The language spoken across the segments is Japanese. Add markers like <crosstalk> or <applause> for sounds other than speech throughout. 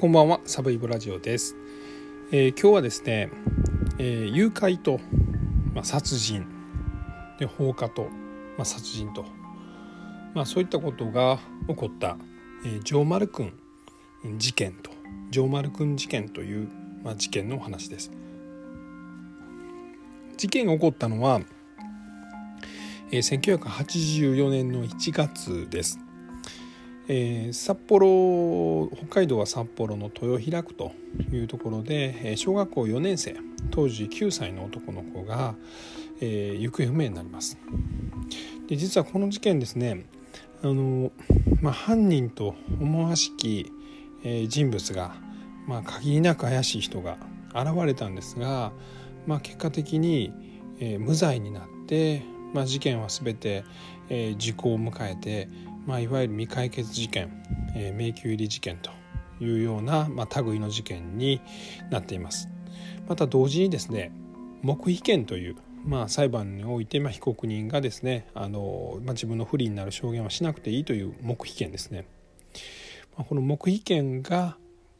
こんばんはサブイブラジオです、えー、今日はですね、えー、誘拐と、まあ、殺人。で放火と、まあ、殺人と、まあ、そういったことが起こった、えー、ジョー・マル君事件と。ジョー・マル君事件という、まあ、事件のお話です。事件が起こったのは、えー、1984年の1月です。えー、札幌北海道は札幌の豊平区というところで、小学校4年生当時9歳の男の子が、えー、行方不明になります。で実はこの事件ですねあの、まあ、犯人と思わしき、え、人物が、まあ、限りなく怪しい人が現れたんですが、まあ、結果的に、えー、無罪になって、まあ、事件は全て、えー、時効を迎えてまあ、いわゆる未解決事件、えー、迷宮入り事件というような、まあ、類の事件になっています。また同時にですね黙秘権という、まあ、裁判において、まあ、被告人がですねあの、まあ、自分の不利になる証言はしなくていいという黙秘権ですね。まあ、この黙秘権が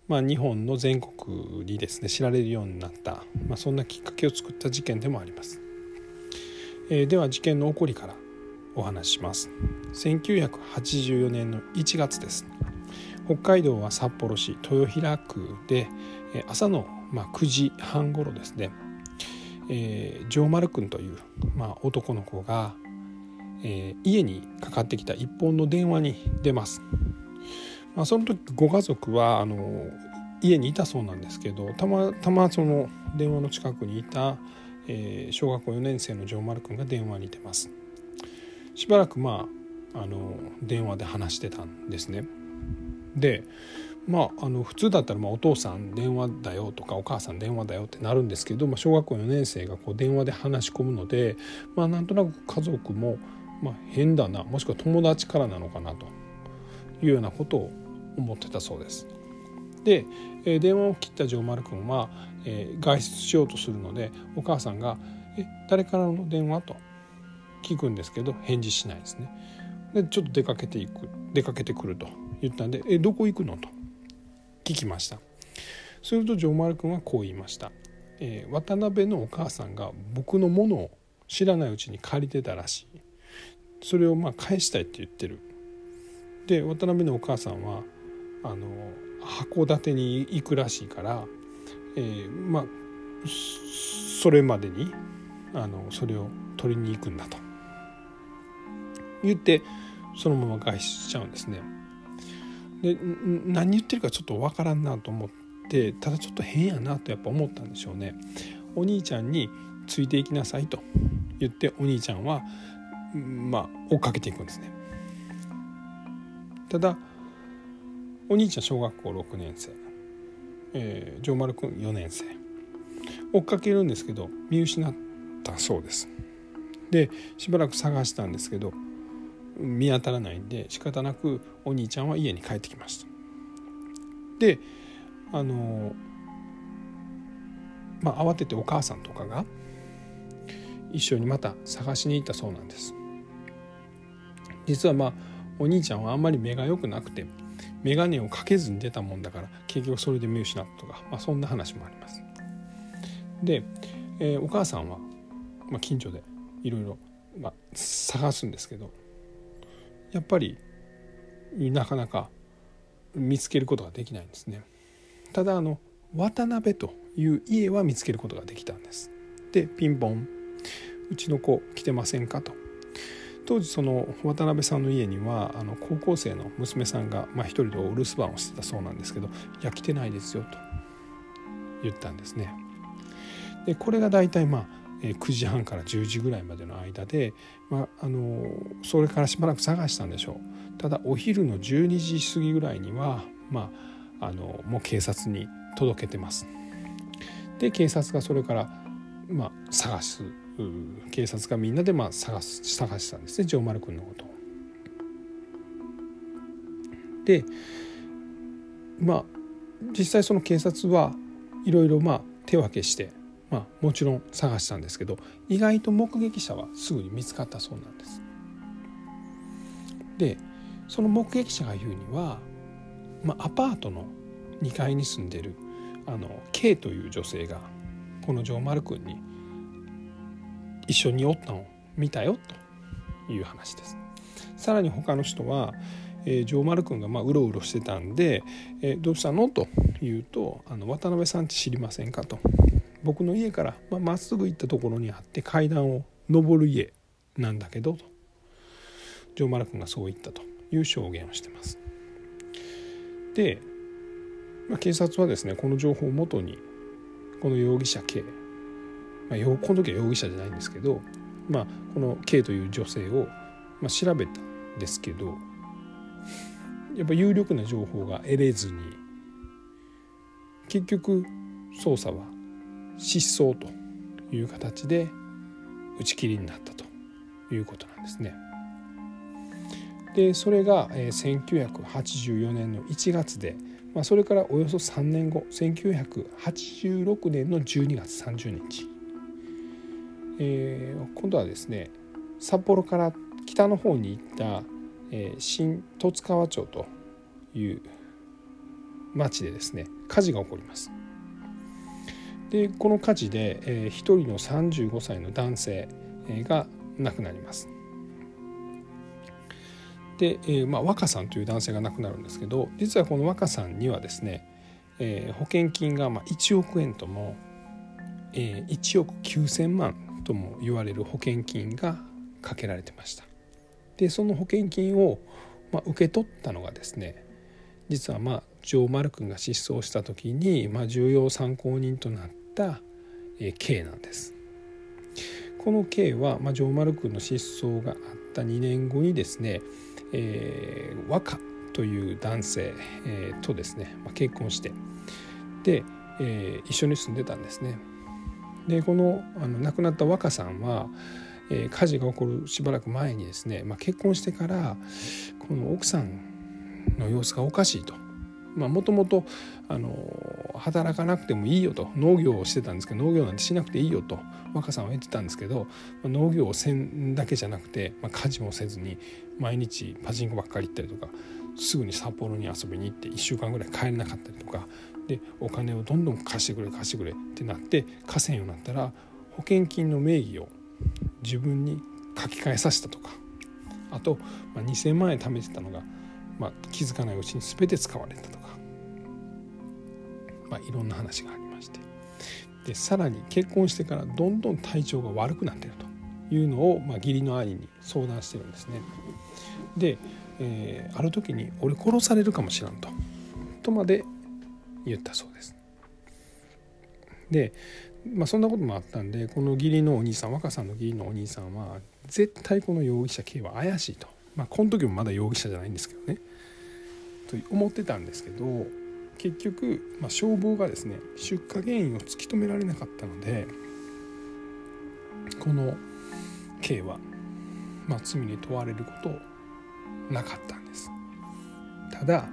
まあ、日本の全国にですね知られるようになった、まあ、そんなきっかけを作った事件でもあります。えー、では事件の起こりからお話します。1984年の1月です。北海道は札幌市豊平区で朝のま9時半頃ですね、えー、ジョーマル君という、まあ、男の子が、えー、家にかかってきた一本の電話に出ます、まあ、その時ご家族はあの家にいたそうなんですけどたまたまその電話の近くにいた、えー、小学校4年生のジョーマル君が電話に出ます。しばらくまああの電話で話してたんですね。でまあ、あの普通だったらまあお父さん電話だよとかお母さん電話だよってなるんですけど、まあ、小学校4年生がこう電話で話し込むので、まあ、なんとなく家族も、まあ、変だなもしくは友達からなのかなというようなことを思ってたそうです。で、え、電話を切った城丸君は、え、外出しようとするのでお母さんが「え誰からの電話?」と聞くんですけど返事しないですね。でちょっと出かけていく出かけてくると言ったんで「えどこ行くの?」と聞きましたするとジョーマル君はこう言いました、えー、渡辺のお母さんが僕のものを知らないうちに借りてたらしいそれをまあ返したいって言ってるで渡辺のお母さんはあの函館に行くらしいから、えー、まあそれまでにあのそれを取りに行くんだと言ってそのまま外出しちゃうんですね。で何言ってるかちょっと分からんなと思ってただちょっと変やなとやっぱ思ったんでしょうね。お兄ちゃんについていきなさいと言ってお兄ちゃんはまあ追っかけていくんですね。ただお兄ちゃん小学校6年生、えー、ジョーマル君4年生追っかけるんですけど見失ったそうです。でしばらく探したんですけど見当たらないんで仕方なくお兄ちゃんは家に帰ってきました。であのまあ慌ててお母さんとかが一緒にまた探しに行ったそうなんです。実はまあお兄ちゃんはあんまり目が良くなくて眼鏡をかけずに出たもんだから結局それで見失ったとか、まあ、そんな話もあります。で、えー、お母さんは、まあ、近所でいろいろ探すんですけどやっぱりなかなか見つけることができないんですね。ただあの渡辺という家は見つけることができたんです。でピンポン「うちの子来てませんか?」と。当時その渡辺さんの家にはあの高校生の娘さんが、まあ、一人でお留守番をしてたそうなんですけど「いや来てないですよ」と言ったんですね。でこれが大体まあ9時半から10時ぐらいまでの間で、まあ、あのそれからしばらく探したんでしょうただお昼の12時過ぎぐらいには、まあ、あのもう警察に届けてます。で警察がそれから、まあ、探す警察がみんなでまあ探す探したんですねジョー・マル君のことを。でまあ実際その警察はいろいろまあ手分けしてまあ、もちろん探したんですけど意外と目撃者はすぐに見つかったそうなんです。でその目撃者が言うには、まあ、アパートの2階に住んでるあの K という女性がこのジョー・マル君に一緒におったのを見たよという話です。さらに他の人は、えー、ジョー・マル君がまあうろうろしてたんで「えー、どうしたの?」と言うとあの「渡辺さんって知りませんか?」と「僕の家からまっすぐ行ったところにあって階段を上る家なんだけど」とジョー・マル君がそう言ったという証言をしてます。で、まあ、警察はですねこの情報をもとにこの容疑者 K、まあ、この時は容疑者じゃないんですけど、まあ、この K という女性を、まあ、調べたんですけどやっぱ有力な情報が得れずに結局捜査は失踪という形で打ち切りになったということなんですね。でそれが1984年の1月で、まあ、それからおよそ3年後1986年の12月30日、えー、今度はですね札幌から北の方に行った、えー、新十津川町という町でですね火事が起こります。でこの火事で、えー、1人の35歳の男性が亡くなります。で、えー、まあ、若さんという男性が亡くなるんですけど実はこの若さんにはですね、えー、保険金がまあ1億円とも、えー、1億9,000万とも言われる保険金がかけられてました。でその保険金を、まあ、受け取ったのがですね実はまあジョー・マル君が失踪した時に、まあ、重要参考人となった、えー、K なんです。この K は、まあ、ジョー・マル君の失踪があった2年後にですねえー、和歌という男性、えー、とですね、まあ、結婚してで、えー、一緒に住んでたんですね。でこのあの亡くなった和歌さんは、えー、火事が起こるしばらく前にですね、まあ、結婚してからこの奥さんの様子がおかしいと。もともと働かなくてもいいよと。農業をしてたんですけど農業なんてしなくていいよと。若さんは言ってたんですけど農業をせんだけじゃなくて、まあ、家事もせずに毎日パチンコばっかり行ったりとかすぐに札幌に遊びに行って1週間ぐらい帰れなかったりとかでお金をどんどん貸してくれ貸してくれってなって貸せんようになったら保険金の名義を自分に書き換えさせたとか。あと、まあ、2,000万円貯めてたのが、まあ、気づかないうちに全て使われたと、まあ、いろんな話がありましてでさらに結婚してからどんどん体調が悪くなってるというのを、まあ、義理の兄に相談してるんですね。で、えー、ある時に「俺殺されるかもしらんと」とまで言ったそうです。で、まあ、そんなこともあったんでこの義理のお兄さん若さんの義理のお兄さんは絶対この容疑者 K は怪しいと。まあ、この時もまだ容疑者じゃないんですけどね。と思ってたんですけど結局、まあ、消防がですね出火原因を突き止められなかったのでこの K は、まあ、罪に問われることなかったんです。ただ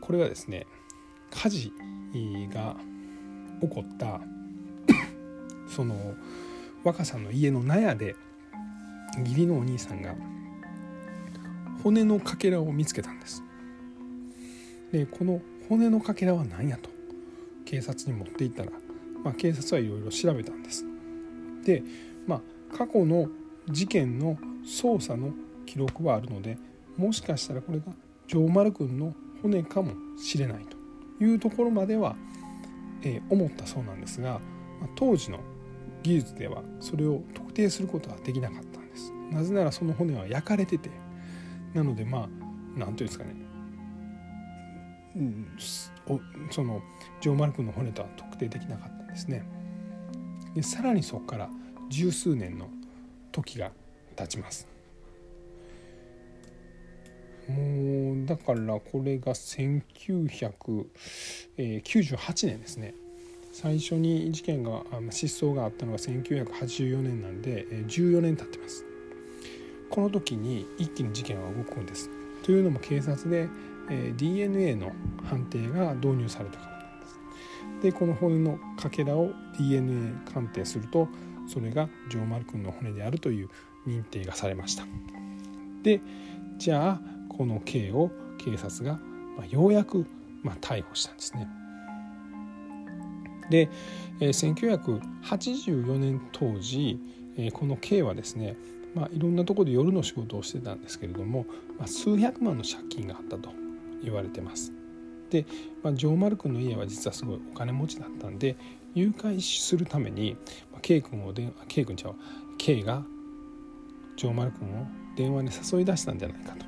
これはですね火事が起こった <coughs> その若さんの家の納屋で義理のお兄さんが骨のかけらを見つけたんです。でこの骨のかけらは何やと警察に持っていったら、まあ、警察はいろいろ調べたんです。でまあ過去の事件の捜査の記録はあるのでもしかしたらこれがジョー・マル君の骨かもしれないというところまでは、えー、思ったそうなんですが、まあ、当時の技術ではそれを特定することはできなかったんです。なぜならその骨は焼かれててなのでまあ何ていうんですかね、うん、そのジョー・マル君の骨とは特定できなかったんですね。でさらにそこから十数年の時が経ちます。もうだからこれが1998年ですね。最初に事件が失踪があったのが1984年なんで14年経ってます。この時に一気に事件は動くんです。というのも警察でえ DNA の判定が導入されたからなんです。でこの骨のかけらを DNA 鑑定するとそれがジョー・マル君の骨であるという認定がされました。でじゃあこの K を警察がまあ、ようやく、まあ、逮捕したんですね。で、えー、1984年当時、えー、この K はですね、まあ、いろんなところで夜の仕事をしてたんですけれども、まあ、数百万の借金があったと。言われてます。で、まあ、ジョー・マル君の家は実はすごいお金持ちだったんで誘拐するために、まあ、K 君を電話 K 君ちゃう K がジョー・マル君を電話に誘い出したんじゃないかと、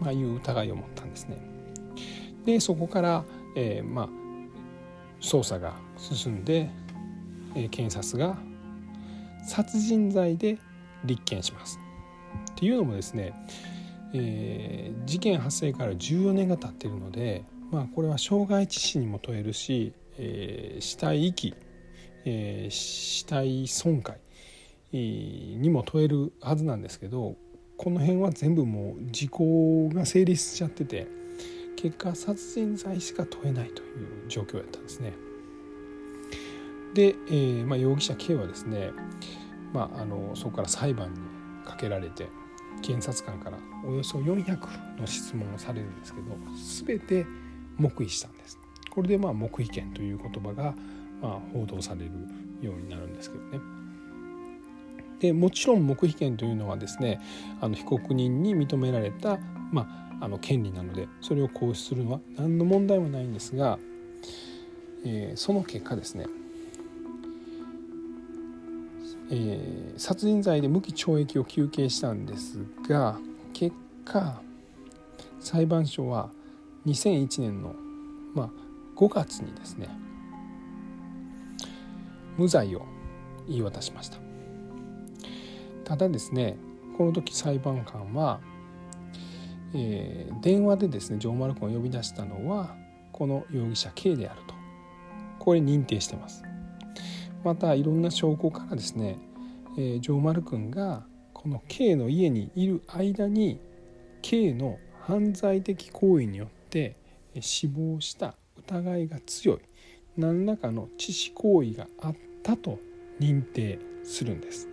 まあ、いう疑いを持ったんですね。でそこから、えー、まあ捜査が進んで、えー、検察が殺人罪で立件します。っていうのもですね、えー、事件発生から14年が経っているので、まあ、これは傷害致死にも問えるし、えー、死体遺棄、えー、死体損壊にも問えるはずなんですけどこの辺は全部もう時効が成立しちゃってて結果殺人罪しか問えないという状況やったんですね。で、えーまあ、容疑者 K はですね、まあ、あのそこから裁判にかけられて検察官からおよそ400の質問をされるんですけど全て黙秘したんです。これでまあ黙秘権という言葉がま報道されるようになるんですけどね。でもちろん黙秘権というのはですねあの被告人に認められた、まあ、あの権利なのでそれを行使するのは何の問題もないんですが、えー、その結果ですね、えー、殺人罪で無期懲役を求刑したんですが結果裁判所は2001年の、まあ、5月にですね無罪を言い渡しました。ただですねこの時裁判官は、えー、電話でですねジョー・マルコンを呼び出したのはこの容疑者 K であるとこれ認定してますまたいろんな証拠からですね、えー、ジョー・マル君がこの K の家にいる間に K の犯罪的行為によって死亡した疑いが強い何らかの致死行為があったと認定するんです。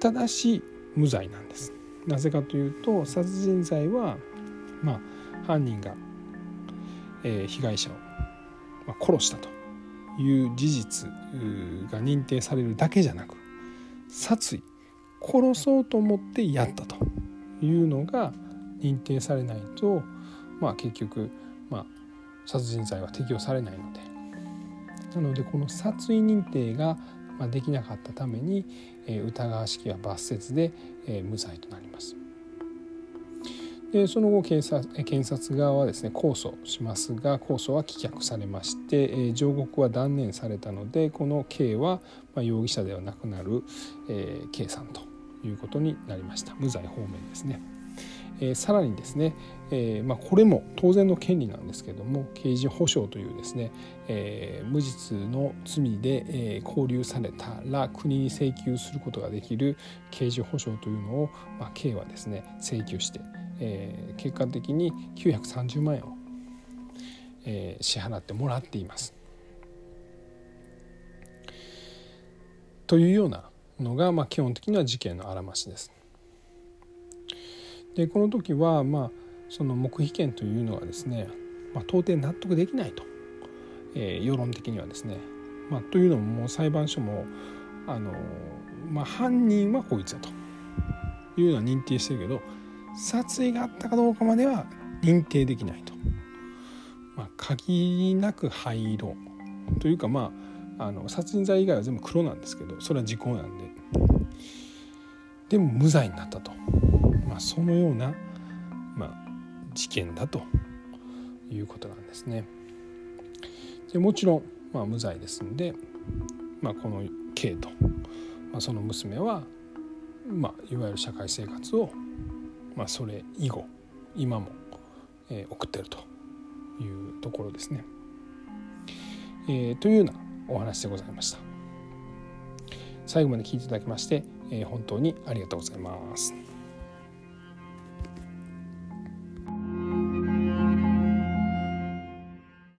ただし無罪なんです。なぜかというと殺人罪はまあ犯人が、えー、被害者を、まあ、殺したと。いう事実が認定されるだけじゃなく殺意殺そうと思ってやったというのが認定されないと、まあ、結局、まあ、殺人罪は適用されないのでなのでこの殺意認定が、できなかったために、疑わしきは罰せずで、無罪となります。でその後検察検察側はですね控訴しますが控訴は棄却されまして、えー、上告は断念されたのでこの K は、まあ、容疑者ではなくなる、えー、K さんということになりました無罪方面ですね。えー、さらにですね、えーまあ、これも当然の権利なんですけども刑事保障というですね、えー、無実の罪で、えー、拘留されたら国に請求することができる刑事保障というのを、まあ、K はですね請求して、えー、結果的に930万円を、えー、支払ってもらっています。というようなのが、まあ、基本的には事件のあらましです。でこの時はまあその黙秘権というのはですね、まあ、到底納得できないと、えー、世論的にはですね。まあ、というのももう裁判所もあの、まあ、犯人はこいつだというのは認定してるけど殺意があったかどうかまでは認定できないと。まあ、限りなく灰色というかまああの殺人罪以外は全部黒なんですけどそれは時効なんででも無罪になったと。まあ、そのような、まあ、事件だということなんですね。でもちろん、まあ、無罪ですんで、まあ、この K と、まあ、その娘は、まあ、いわゆる社会生活を、まあ、それ以後今も、えー、送ってるというところですね。えー、というようなお話でございました。最後まで聞いていただきまして、えー、本当にありがとうございます。